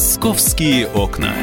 Московские окна.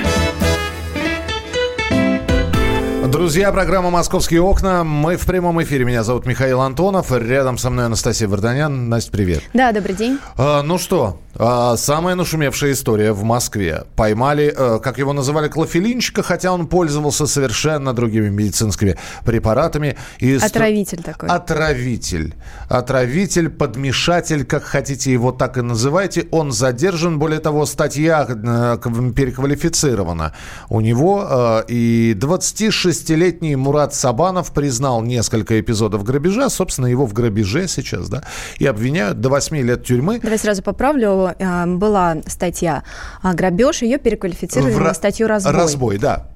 Друзья, программа «Московские окна». Мы в прямом эфире. Меня зовут Михаил Антонов. Рядом со мной Анастасия Варданян. Настя, привет. Да, добрый день. А, ну что, самая нашумевшая история в Москве. Поймали, а, как его называли, клофелинчика, хотя он пользовался совершенно другими медицинскими препаратами. И Отравитель такой. Отравитель. Отравитель, подмешатель, как хотите его так и называйте. Он задержан. Более того, статья э, переквалифицирована. У него а, и 26 26-летний Мурат Сабанов признал несколько эпизодов грабежа, собственно, его в грабеже сейчас, да, и обвиняют до 8 лет тюрьмы. Давай сразу поправлю. Э, была статья грабеж, ее переквалифицировали в... на статью разбой. Разбой, да.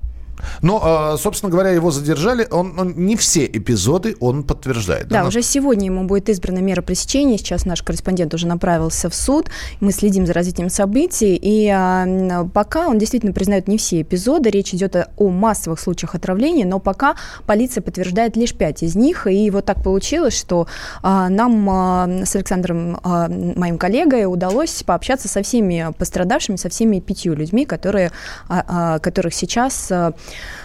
Но, а, собственно говоря, его задержали. Он, он не все эпизоды он подтверждает. Да, да уже сегодня ему будет избрана мера пресечения. Сейчас наш корреспондент уже направился в суд. Мы следим за развитием событий. И а, пока он действительно признает не все эпизоды. Речь идет о массовых случаях отравления, но пока полиция подтверждает лишь пять из них. И вот так получилось, что а, нам а, с Александром, а, моим коллегой, удалось пообщаться со всеми пострадавшими, со всеми пятью людьми, которые, а, а, которых сейчас а,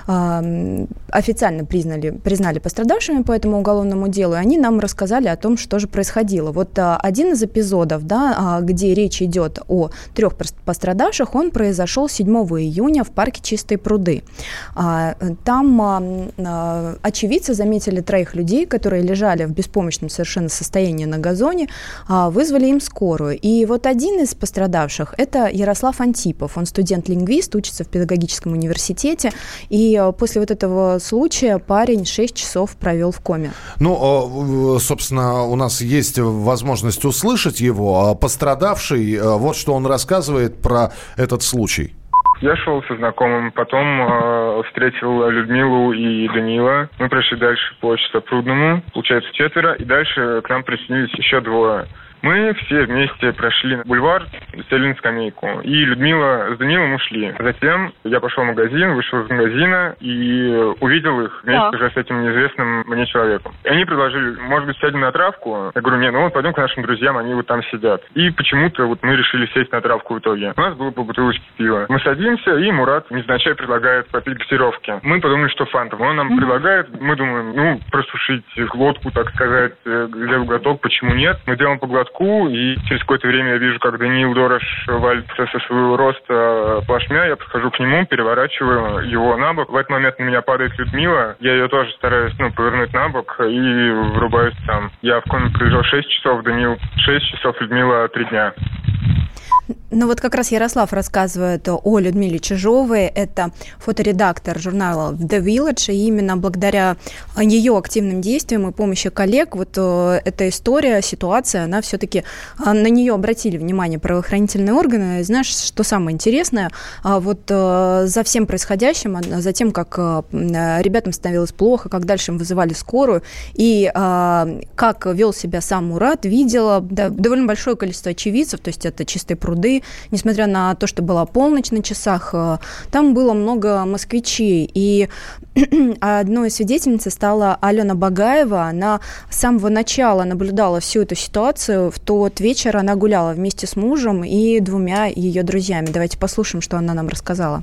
официально признали, признали пострадавшими по этому уголовному делу, и они нам рассказали о том, что же происходило. Вот а, один из эпизодов, да, а, где речь идет о трех пострадавших, он произошел 7 июня в парке Чистые пруды. А, там очевидцы заметили троих людей, которые лежали в беспомощном совершенно состоянии на газоне, вызвали им скорую. И вот один из пострадавших – это Ярослав Антипов. Он студент-лингвист, учится в педагогическом университете, и э, после вот этого случая парень 6 часов провел в коме. Ну, собственно, у нас есть возможность услышать его. А пострадавший, э, вот что он рассказывает про этот случай. Я шел со знакомым, потом э, встретил Людмилу и Данила. Мы прошли дальше по Чистопрудному, получается четверо, и дальше к нам присоединились еще двое. Мы все вместе прошли бульвар, сели на скамейку. И Людмила с Данилом ушли. Затем я пошел в магазин, вышел из магазина и увидел их вместе да. уже с этим неизвестным мне человеком. И они предложили, может быть, сядем на травку? Я говорю, нет, ну вот пойдем к нашим друзьям, они вот там сидят. И почему-то вот мы решили сесть на травку в итоге. У нас было по бутылочке пива. Мы садимся, и Мурат незначай предлагает попить газировки. Мы подумали, что фантом. Он нам mm-hmm. предлагает, мы думаем, ну, просушить глотку, так сказать, для э, глоток, почему нет? Мы делаем по глотку, и через какое-то время я вижу, как Даниил Дорош валится со своего роста плашмя, я подхожу к нему, переворачиваю его на бок. В этот момент на меня падает Людмила, я ее тоже стараюсь, ну, повернуть на бок и врубаюсь сам. Я в комнате пролежал 6 часов, Даниил 6 часов, Людмила 3 дня. Ну вот как раз Ярослав рассказывает о Людмиле Чижовой. Это фоторедактор журнала The Village. И именно благодаря ее активным действиям и помощи коллег вот э, эта история, ситуация, она все-таки э, на нее обратили внимание правоохранительные органы. И знаешь, что самое интересное? А вот э, за всем происходящим, а за тем, как ребятам становилось плохо, как дальше им вызывали скорую, и как вел себя сам Мурат, видела довольно большое количество очевидцев, то есть это чистые пруды, несмотря на то, что была полночь на часах, э, там было много москвичей. И одной из свидетельниц стала Алена Багаева. Она с самого начала наблюдала всю эту ситуацию. В тот вечер она гуляла вместе с мужем и двумя ее друзьями. Давайте послушаем, что она нам рассказала.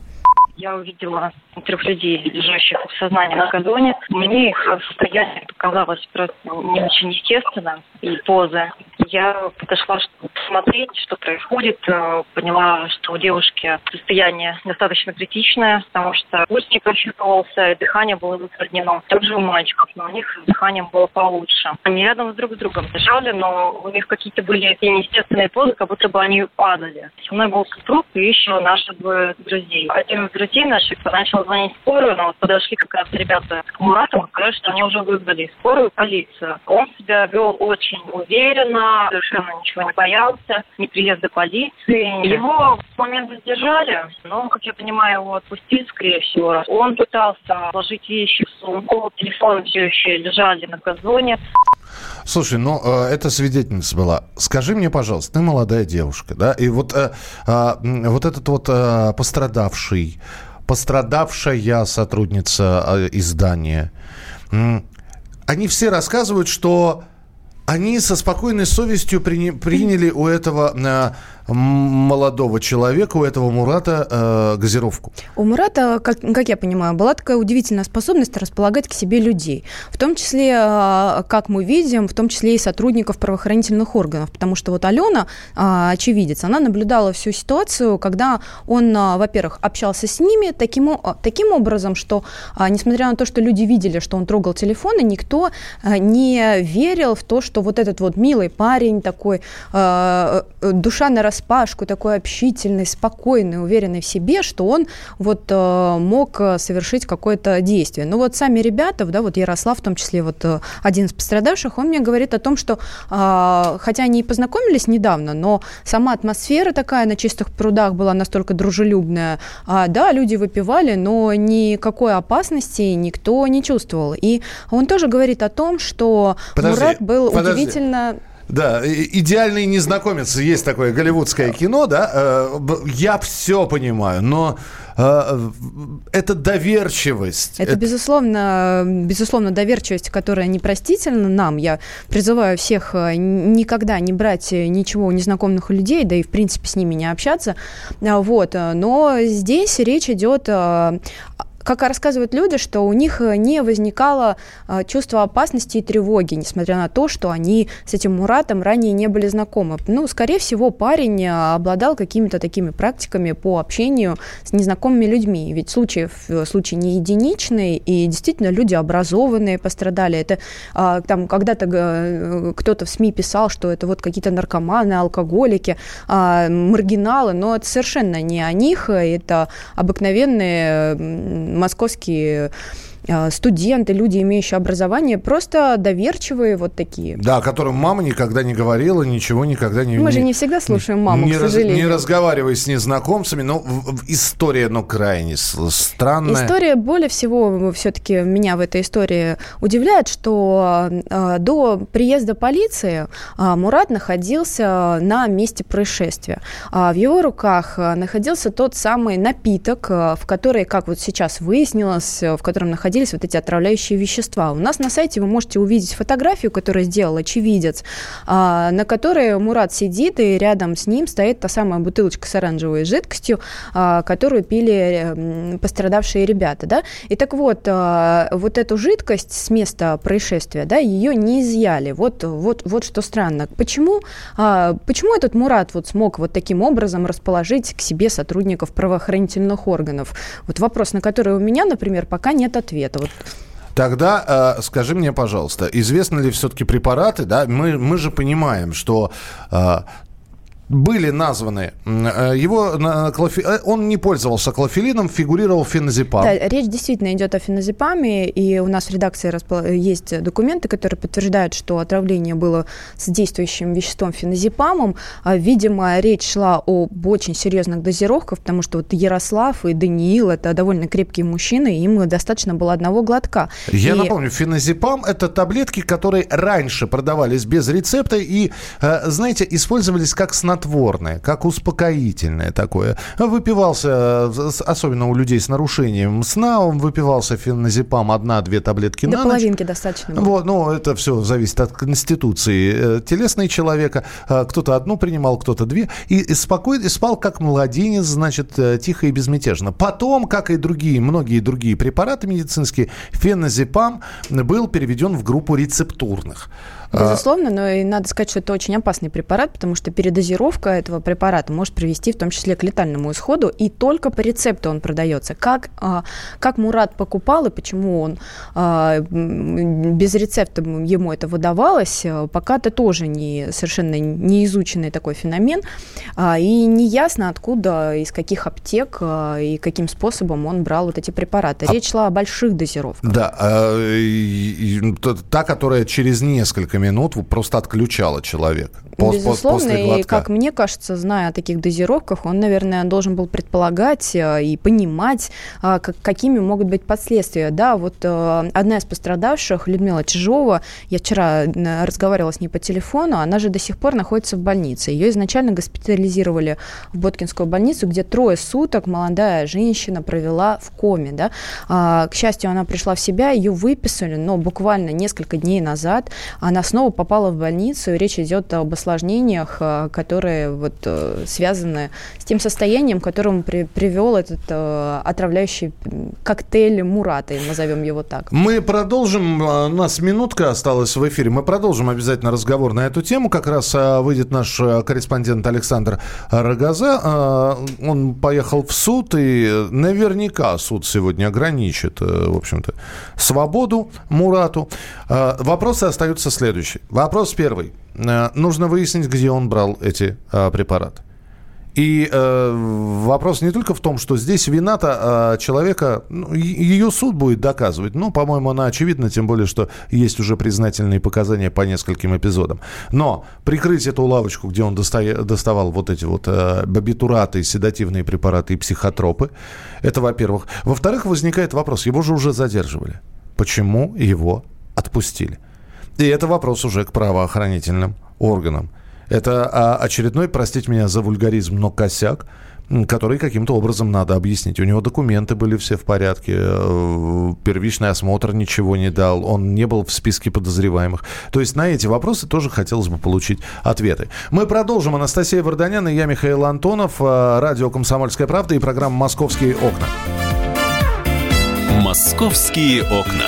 Я увидела трех людей, лежащих в сознании на газоне. Мне их состояние показалось просто не очень естественно и поза. Я подошла чтобы посмотреть, что происходит. Э, поняла, что у девушки состояние достаточно критичное, потому что пульс не прочувствовался, и дыхание было затруднено. Также у мальчиков, но у них с дыханием было получше. Они рядом друг с другом лежали, но у них какие-то были неестественные позы, как будто бы они падали. Со мной был супруг и еще наши двое друзей. Один из друзей наших начал звонить в скорую, но вот подошли как раз ребята к Мурату сказали, что они уже вызвали скорую полицию. Он себя вел очень уверенно, совершенно ничего не боялся, ни приезда полиции. Его в момент задержали, но, как я понимаю, его отпустили, скорее всего. Он пытался положить вещи в сумку, телефоны все еще лежали на газоне. Слушай, ну э, это свидетельница была. Скажи мне, пожалуйста, ты молодая девушка, да? И вот э, э, вот этот вот э, пострадавший, пострадавшая сотрудница э, издания, э, они все рассказывают, что они со спокойной совестью приняли у этого молодого человека, у этого Мурата, э, газировку? У Мурата, как, как я понимаю, была такая удивительная способность располагать к себе людей. В том числе, э, как мы видим, в том числе и сотрудников правоохранительных органов. Потому что вот Алена, э, очевидец, она наблюдала всю ситуацию, когда он, э, во-первых, общался с ними таким, таким образом, что, несмотря на то, что люди видели, что он трогал телефоны, никто не верил в то, что вот этот вот милый парень такой, душа на распашку, такой общительный, спокойный, уверенный в себе, что он вот э, мог э, совершить какое-то действие. Но вот сами ребята, да, вот Ярослав, в том числе вот э, один из пострадавших, он мне говорит о том, что хотя они и познакомились недавно, но сама атмосфера такая на чистых прудах была настолько дружелюбная. А, да, люди выпивали, но никакой опасности никто не чувствовал. И он тоже говорит о том, что подожди, Мурат был подожди. удивительно да, идеальный незнакомец. Есть такое голливудское кино, да. Э, я все понимаю, но э, это доверчивость. Это, это, безусловно, безусловно, доверчивость, которая непростительна нам. Я призываю всех э, никогда не брать ничего у незнакомых людей, да и, в принципе, с ними не общаться. Вот. Но здесь речь идет как рассказывают люди, что у них э, не возникало э, чувства опасности и тревоги, несмотря на то, что они с этим Муратом ранее не были знакомы. Ну, скорее всего, парень э, обладал какими-то такими практиками по общению с незнакомыми людьми. Ведь случаи, случаи не единичные, и действительно люди образованные пострадали. Это там когда-то кто-то в СМИ писал, что это вот какие-то наркоманы, алкоголики, маргиналы, но это совершенно не о них, это обыкновенные московские студенты, люди, имеющие образование, просто доверчивые вот такие. Да, которым мама никогда не говорила, ничего никогда не... Мы же не всегда слушаем маму, не к сожалению. Раз, не разговаривая с незнакомцами, но история, ну, крайне странная. История более всего все-таки меня в этой истории удивляет, что э, до приезда полиции э, Мурат находился на месте происшествия. Э, в его руках находился тот самый напиток, в который, как вот сейчас выяснилось, в котором находился находились вот эти отравляющие вещества. У нас на сайте вы можете увидеть фотографию, которую сделал очевидец, а, на которой Мурат сидит, и рядом с ним стоит та самая бутылочка с оранжевой жидкостью, а, которую пили пострадавшие ребята. Да? И так вот, а, вот эту жидкость с места происшествия, да, ее не изъяли. Вот, вот, вот что странно. Почему, почему этот Мурат вот смог вот таким образом расположить к себе сотрудников правоохранительных органов? Вот вопрос, на который у меня, например, пока нет ответа ответа. Вот Тогда э, скажи мне, пожалуйста, известны ли все-таки препараты, да? Мы, мы же понимаем, что э, были названы. Э, его, э, он не пользовался клофелином, фигурировал феназепам. Да, речь действительно идет о феназепаме, и у нас в редакции есть документы, которые подтверждают, что отравление было с действующим веществом феназепамом. А, видимо, речь шла об очень серьезных дозировках, потому что вот Ярослав и Даниил – это довольно крепкие мужчины, им достаточно было одного глотка. Я и... напомню, феназепам – это таблетки, которые раньше продавались без рецепта и, э, знаете, использовались как снадобье снотворное, как успокоительное такое. Выпивался, особенно у людей с нарушением сна, он выпивался феназепам одна-две таблетки До на половинки ночь. достаточно. Вот, ну, это все зависит от конституции э, телесной человека. Э, кто-то одну принимал, кто-то две. И, и спокойно, и спал как младенец, значит, э, тихо и безмятежно. Потом, как и другие, многие другие препараты медицинские, феназепам был переведен в группу рецептурных. А, Безусловно, но и надо сказать, что это очень опасный препарат, потому что передозировка этого препарата может привести в том числе к летальному исходу, и только по рецепту он продается. Как, а, как Мурат покупал и почему он а, без рецепта ему это выдавалось, пока это тоже не, совершенно не изученный такой феномен, и не ясно, откуда, из каких аптек и каким способом он брал вот эти препараты. Речь шла о больших дозировках. Да, та, которая через несколько минут просто отключала человека. Безусловно, после и как мне кажется, зная о таких дозировках, он, наверное, должен был предполагать э, и понимать, э, какими могут быть последствия. Да, вот э, одна из пострадавших, Людмила Чижова, я вчера разговаривала с ней по телефону, она же до сих пор находится в больнице. Ее изначально госпитализировали в Боткинскую больницу, где трое суток молодая женщина провела в коме. Да. А, к счастью, она пришла в себя, ее выписали, но буквально несколько дней назад она снова попала в больницу, и речь идет об осложнениях, э, которые вот э, связаны с тем состоянием, к которому при, привел этот э, отравляющий коктейль Мурата, назовем его так. Мы продолжим, у нас минутка осталась в эфире, мы продолжим обязательно разговор на эту тему. Как раз выйдет наш корреспондент Александр Рогоза. Он поехал в суд, и наверняка суд сегодня ограничит, в общем-то, свободу Мурату. Вопросы остаются следующие. Вопрос первый. Э, нужно выяснить, где он брал эти э, препараты. И э, вопрос не только в том, что здесь вина-то э, человека, ну, ее суд будет доказывать. Ну, по-моему, она очевидна, тем более, что есть уже признательные показания по нескольким эпизодам. Но прикрыть эту лавочку, где он доста- доставал вот эти вот э, бабитураты, седативные препараты и психотропы, это во-первых. Во-вторых, возникает вопрос, его же уже задерживали. Почему его отпустили? И это вопрос уже к правоохранительным органам. Это а, очередной, простите меня за вульгаризм, но косяк, который каким-то образом надо объяснить. У него документы были все в порядке, э, первичный осмотр ничего не дал, он не был в списке подозреваемых. То есть на эти вопросы тоже хотелось бы получить ответы. Мы продолжим. Анастасия Варданян и я, Михаил Антонов, э, радио «Комсомольская правда» и программа «Московские окна». «Московские окна».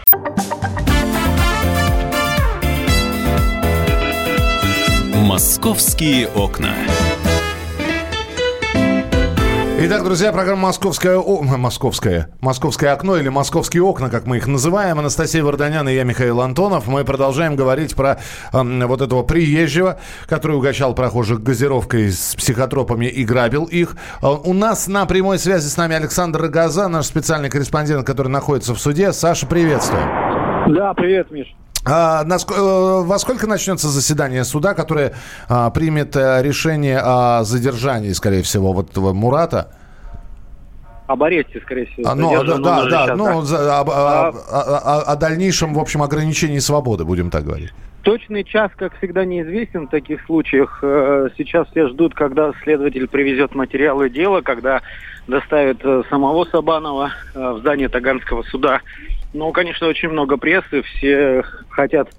Московские окна. Итак, друзья, программа «Московское, о... «Московское... «Московское окно» или «Московские окна», как мы их называем. Анастасия Варданян и я, Михаил Антонов. Мы продолжаем говорить про э, вот этого приезжего, который угощал прохожих газировкой с психотропами и грабил их. Э, у нас на прямой связи с нами Александр Газа, наш специальный корреспондент, который находится в суде. Саша, приветствую. Да, привет, Миш. А, э, во сколько начнется заседание суда, которое а, примет а, решение о задержании, скорее всего, вот этого Мурата? Об аресте, скорее всего. А, ну, да, да, да, ну, за, о, а... о, о, о дальнейшем, в общем, ограничении свободы, будем так говорить. Точный час, как всегда, неизвестен в таких случаях. Э, сейчас все ждут, когда следователь привезет материалы дела, когда доставит э, самого Сабанова в здание Таганского суда. Ну, конечно, очень много прессы, все хотят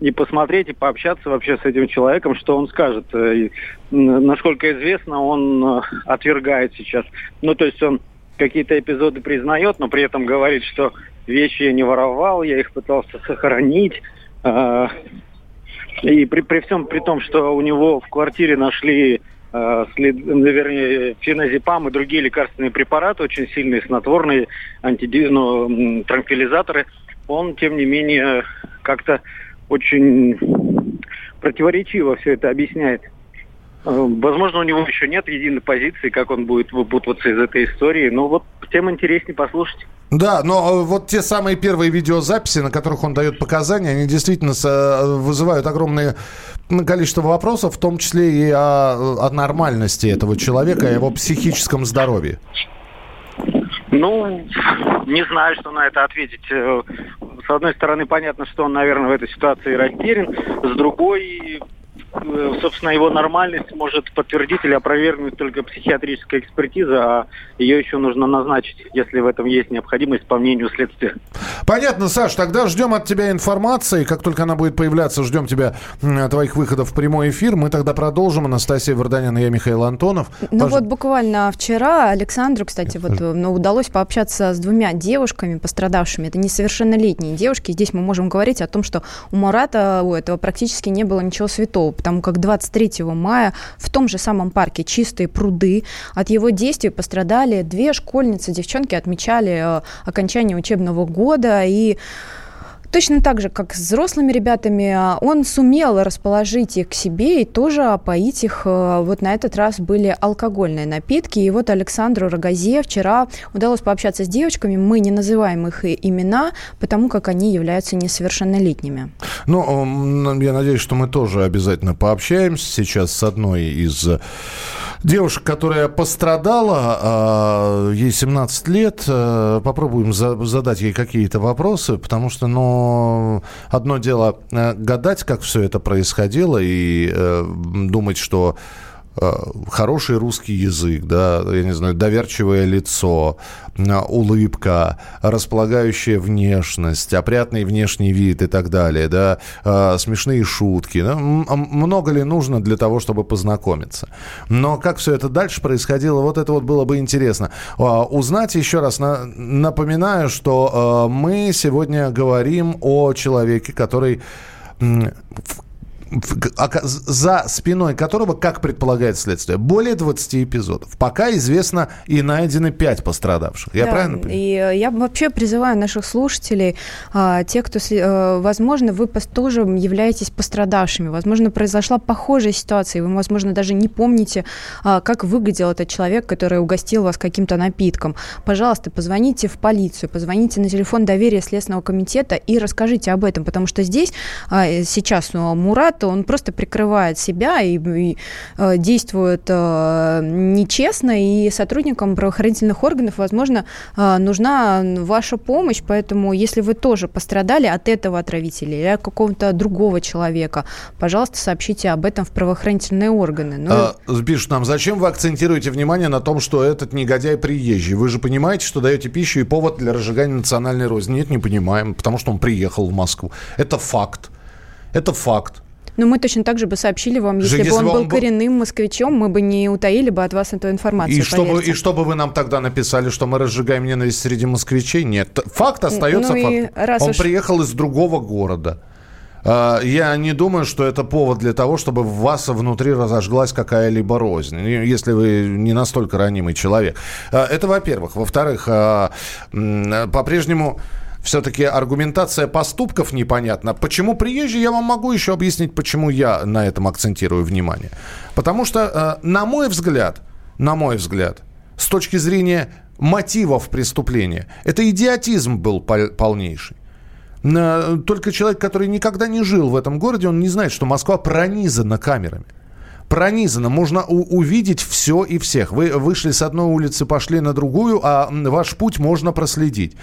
и посмотреть, и пообщаться вообще с этим человеком, что он скажет. Э, и, насколько известно, он э, отвергает сейчас. Ну, то есть он какие-то эпизоды признает, но при этом говорит, что вещи я не воровал, я их пытался сохранить. Э, и при, при всем при том, что у него в квартире нашли след, ну, вернее, феназепам и другие лекарственные препараты, очень сильные снотворные антиди, ну, транквилизаторы, он, тем не менее, как-то очень противоречиво все это объясняет. Э, возможно, у него еще нет единой позиции, как он будет выпутываться из этой истории, но вот тем интереснее послушать. Да, но э, вот те самые первые видеозаписи, на которых он дает показания, они действительно вызывают огромное количество вопросов, в том числе и о, о нормальности этого человека, о его психическом здоровье. Ну, не знаю, что на это ответить. Э, с одной стороны, понятно, что он, наверное, в этой ситуации растерян. С другой, э, собственно, его нормальность может подтвердить или опровергнуть только психиатрическая экспертиза, а ее еще нужно назначить, если в этом есть необходимость, по мнению следствия. Понятно, Саш, тогда ждем от тебя информации. Как только она будет появляться, ждем тебя, твоих выходов в прямой эфир. Мы тогда продолжим. Анастасия Варданян и я, Михаил Антонов. Ну Пож... вот буквально вчера Александру, кстати, вот ну, удалось пообщаться с двумя девушками, пострадавшими. Это несовершеннолетние девушки. Здесь мы можем говорить о том, что у Марата у этого практически не было ничего святого, потому как 23 мая в том же самом парке «Чистые пруды» от его действий пострадали две школьницы, девчонки отмечали э, окончание учебного года, и Точно так же, как с взрослыми ребятами, а, он сумел расположить их к себе и тоже опоить их. Э, вот на этот раз были алкогольные напитки. И вот Александру Рогазе вчера удалось пообщаться с девочками. Мы не называем их имена, потому как они являются несовершеннолетними. Ну, я надеюсь, что мы тоже обязательно пообщаемся сейчас с одной из девушек, которая пострадала, а, ей 17 лет. Э, попробуем задать ей какие-то вопросы, потому что, ну, одно дело э, гадать, как все это происходило, и э, думать, что хороший русский язык, да, я не знаю, доверчивое лицо, э, улыбка, располагающая внешность, опрятный внешний вид и так далее, да, э, смешные шутки. Да? Много ли нужно для того, чтобы познакомиться? Но как все это дальше происходило, вот это вот было бы интересно. Узнать еще раз, напоминаю, что мы сегодня говорим о человеке, который за спиной которого, как предполагает следствие, более 20 эпизодов. Пока известно и найдены 5 пострадавших. Я да, правильно понимаю? И э, я вообще призываю наших слушателей, а, те, кто, э, возможно, вы тоже являетесь пострадавшими, возможно, произошла похожая ситуация, и вы, возможно, даже не помните, а, как выглядел этот человек, который угостил вас каким-то напитком. Пожалуйста, позвоните в полицию, позвоните на телефон доверия Следственного комитета и расскажите об этом, потому что здесь а, сейчас ну, Мурат то он просто прикрывает себя и, и э, действует э, нечестно, и сотрудникам правоохранительных органов, возможно, э, нужна ваша помощь, поэтому если вы тоже пострадали от этого отравителя или от какого-то другого человека, пожалуйста, сообщите об этом в правоохранительные органы. Ну, а, пишут нам, зачем вы акцентируете внимание на том, что этот негодяй приезжий? Вы же понимаете, что даете пищу и повод для разжигания национальной розни? Нет, не понимаем, потому что он приехал в Москву. Это факт. Это факт. Но мы точно так же бы сообщили вам, если, если бы он был был коренным москвичом, мы бы не утаили бы от вас эту информацию. И чтобы, и чтобы вы нам тогда написали, что мы разжигаем ненависть среди москвичей? Нет. Факт остается ну, фактом. Он уж... приехал из другого города. А, я не думаю, что это повод для того, чтобы в вас внутри разожглась какая-либо рознь, если вы не настолько ранимый человек. А, это во-первых. Во-вторых, а, по-прежнему все-таки аргументация поступков непонятна. Почему приезжий, я вам могу еще объяснить, почему я на этом акцентирую внимание. Потому что, э, на мой взгляд, на мой взгляд, с точки зрения мотивов преступления, это идиотизм был полнейший. Только человек, который никогда не жил в этом городе, он не знает, что Москва пронизана камерами пронизано. Можно увидеть все и всех. Вы вышли с одной улицы, пошли на другую, а ваш путь можно проследить.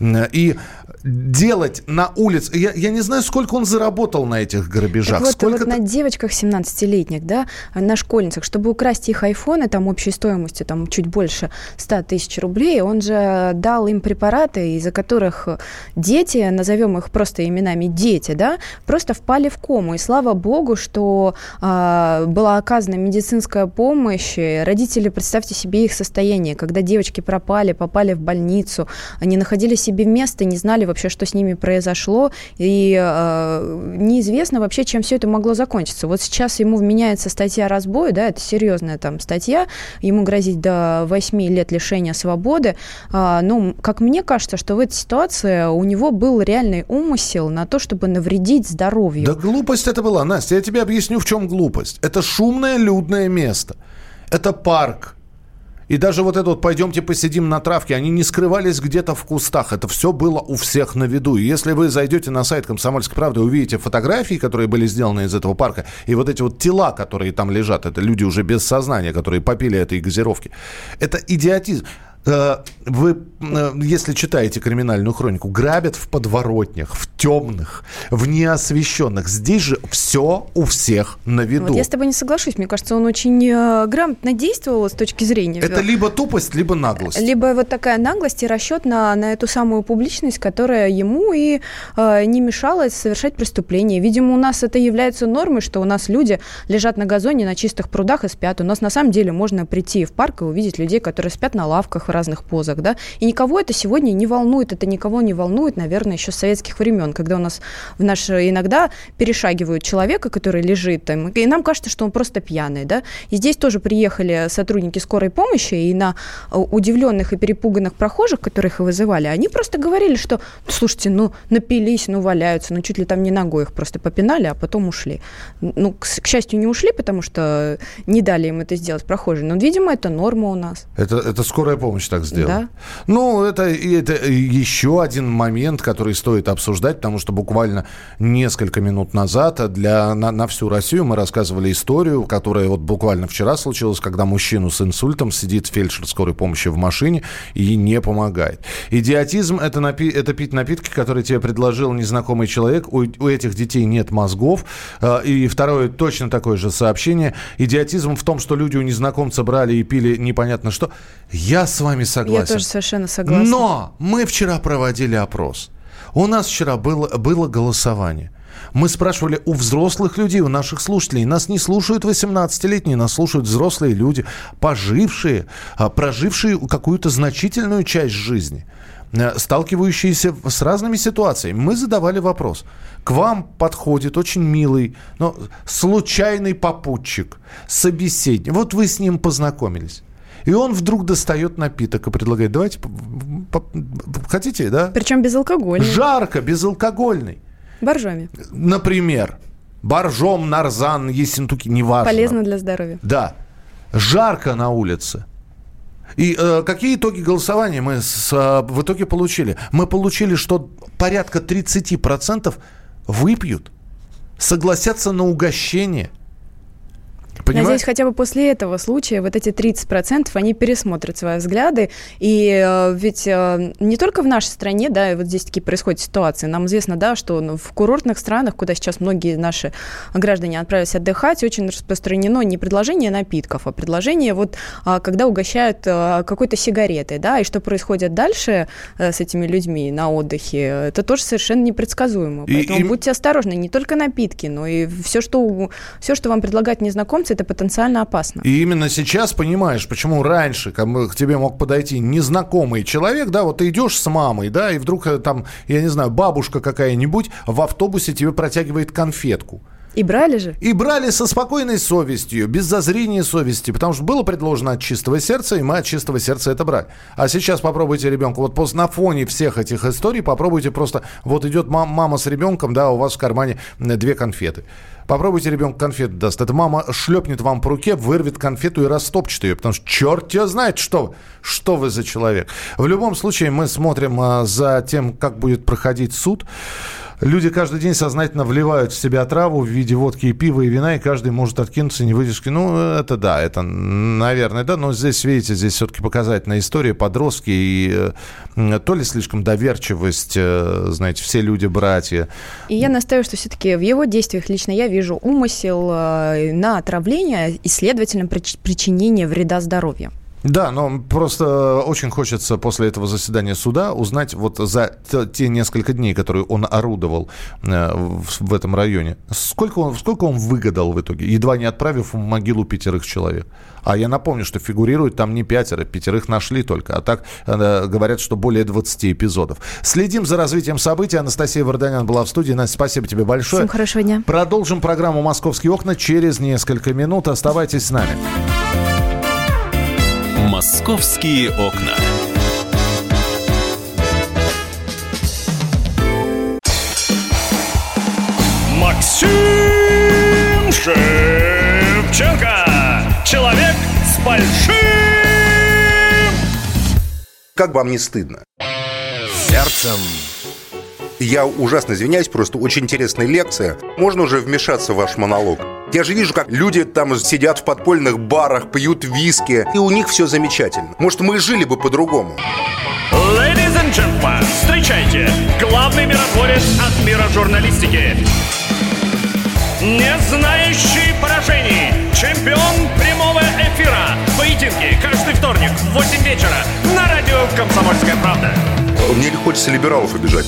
И делать на улице... Я, я не знаю, сколько он заработал на этих грабежах. Так вот, сколько вот на девочках 17-летних, да, на школьницах, чтобы украсть их айфоны, там общей стоимостью там чуть больше 100 тысяч рублей, он же дал им препараты, из-за которых дети, назовем их просто именами дети, да, просто впали в кому. И слава богу, что а, была оказана медицинская помощь. Родители, представьте себе их состояние, когда девочки пропали, попали в больницу, они находили себе место, не знали вообще, что с ними произошло, и э, неизвестно вообще, чем все это могло закончиться. Вот сейчас ему вменяется статья разбоя, да, это серьезная там статья, ему грозит до 8 лет лишения свободы. Э, ну, как мне кажется, что в этой ситуации у него был реальный умысел на то, чтобы навредить здоровью. Да глупость это была, Настя, я тебе объясню, в чем глупость. Это шумное, людное место. Это парк и даже вот это вот «пойдемте посидим на травке», они не скрывались где-то в кустах. Это все было у всех на виду. И если вы зайдете на сайт «Комсомольской правды», увидите фотографии, которые были сделаны из этого парка, и вот эти вот тела, которые там лежат, это люди уже без сознания, которые попили этой газировки. Это идиотизм. Э, вы, э, если читаете криминальную хронику, грабят в подворотнях, в темных, в неосвещенных. Здесь же все у всех на виду. Вот я с тобой не соглашусь. Мне кажется, он очень э, грамотно действовал с точки зрения. Это либо тупость, либо наглость. Либо вот такая наглость и расчет на, на эту самую публичность, которая ему и э, не мешала совершать преступление. Видимо, у нас это является нормой, что у нас люди лежат на газоне на чистых прудах и спят. У нас на самом деле можно прийти в парк и увидеть людей, которые спят на лавках, разных позах, да, и никого это сегодня не волнует, это никого не волнует, наверное, еще с советских времен, когда у нас в наш иногда перешагивают человека, который лежит там, и нам кажется, что он просто пьяный, да, и здесь тоже приехали сотрудники скорой помощи, и на удивленных и перепуганных прохожих, которых и вызывали, они просто говорили, что, слушайте, ну, напились, ну, валяются, ну, чуть ли там не ногой их просто попинали, а потом ушли. Ну, к, к счастью, не ушли, потому что не дали им это сделать прохожие, но, видимо, это норма у нас. Это, это скорая помощь так сделала? Да. Ну, это, это еще один момент, который стоит обсуждать, потому что буквально несколько минут назад для, на, на всю Россию мы рассказывали историю, которая вот буквально вчера случилась, когда мужчину с инсультом сидит фельдшер скорой помощи в машине и не помогает. Идиотизм это, напи- это пить напитки, которые тебе предложил незнакомый человек. У, у этих детей нет мозгов. А, и второе, точно такое же сообщение. Идиотизм в том, что люди у незнакомца брали и пили непонятно что. Я с вами согласен. Я тоже совершенно согласна. Но мы вчера проводили опрос. У нас вчера было, было голосование. Мы спрашивали у взрослых людей, у наших слушателей. Нас не слушают 18-летние, нас слушают взрослые люди, пожившие, а, прожившие какую-то значительную часть жизни э, сталкивающиеся с разными ситуациями. Мы задавали вопрос. К вам подходит очень милый, но случайный попутчик, собеседник. Вот вы с ним познакомились. И он вдруг достает напиток и предлагает, давайте, хотите, да? Причем безалкогольный. Жарко, безалкогольный. Боржоми. Например, боржом, нарзан, ессентуки, неважно. Полезно для здоровья. Да. Жарко на улице. И э, какие итоги голосования мы с, э, в итоге получили? Мы получили, что порядка 30% выпьют, согласятся на угощение, Понимаешь? Надеюсь, хотя бы после этого случая вот эти 30% они пересмотрят свои взгляды. И э, ведь э, не только в нашей стране, да, вот здесь такие происходят ситуации. Нам известно, да, что ну, в курортных странах, куда сейчас многие наши граждане отправились отдыхать, очень распространено не предложение напитков, а предложение вот, а, когда угощают а, какой-то сигаретой, да, и что происходит дальше а, с этими людьми на отдыхе, это тоже совершенно непредсказуемо. Поэтому и, будьте осторожны, не только напитки, но и все, что, все, что вам предлагают незнакомцы, это потенциально опасно. И именно сейчас понимаешь, почему раньше к тебе мог подойти незнакомый человек, да, вот ты идешь с мамой, да, и вдруг э, там, я не знаю, бабушка какая-нибудь в автобусе тебе протягивает конфетку. И брали же? И брали со спокойной совестью, без зазрения совести, потому что было предложено от чистого сердца, и мы от чистого сердца это брали. А сейчас попробуйте ребенку, вот после, на фоне всех этих историй попробуйте просто, вот идет мам, мама с ребенком, да, у вас в кармане две конфеты. Попробуйте ребенку конфету даст. Эта мама шлепнет вам по руке, вырвет конфету и растопчет ее, потому что черт тебя знает, что, что вы за человек. В любом случае мы смотрим а, за тем, как будет проходить суд. Люди каждый день сознательно вливают в себя траву в виде водки и пива и вина, и каждый может откинуться не выдержки. Ну, это да, это, наверное, да, но здесь, видите, здесь все-таки показательная история, подростки, и э, то ли слишком доверчивость, э, знаете, все люди братья. И я настаиваю, что все-таки в его действиях лично я вижу умысел э, на отравление и, следовательно, причинение вреда здоровью. Да, но просто очень хочется после этого заседания суда узнать вот за те несколько дней, которые он орудовал э, в этом районе, сколько он, сколько он выгадал в итоге, едва не отправив в могилу пятерых человек. А я напомню, что фигурирует там не пятеро, пятерых нашли только. А так э, говорят, что более 20 эпизодов. Следим за развитием событий. Анастасия Варданян была в студии. Настя, спасибо тебе большое. Всем хорошего дня. Продолжим программу «Московские окна» через несколько минут. Оставайтесь с нами. Московские окна. Максим Шевченко. Человек с большим... Как вам не стыдно? Сердцем Я ужасно извиняюсь, просто очень интересная лекция. Можно уже вмешаться в ваш монолог? Я же вижу, как люди там сидят в подпольных барах, пьют виски, и у них все замечательно. Может, мы жили бы по-другому? Ladies and gentlemen, встречайте, главный миротворец от мира журналистики. Не знающий поражений, чемпион прямого эфира. Поединки каждый вторник в 8 вечера на радио «Комсомольская правда». Мне хочется либералов обижать.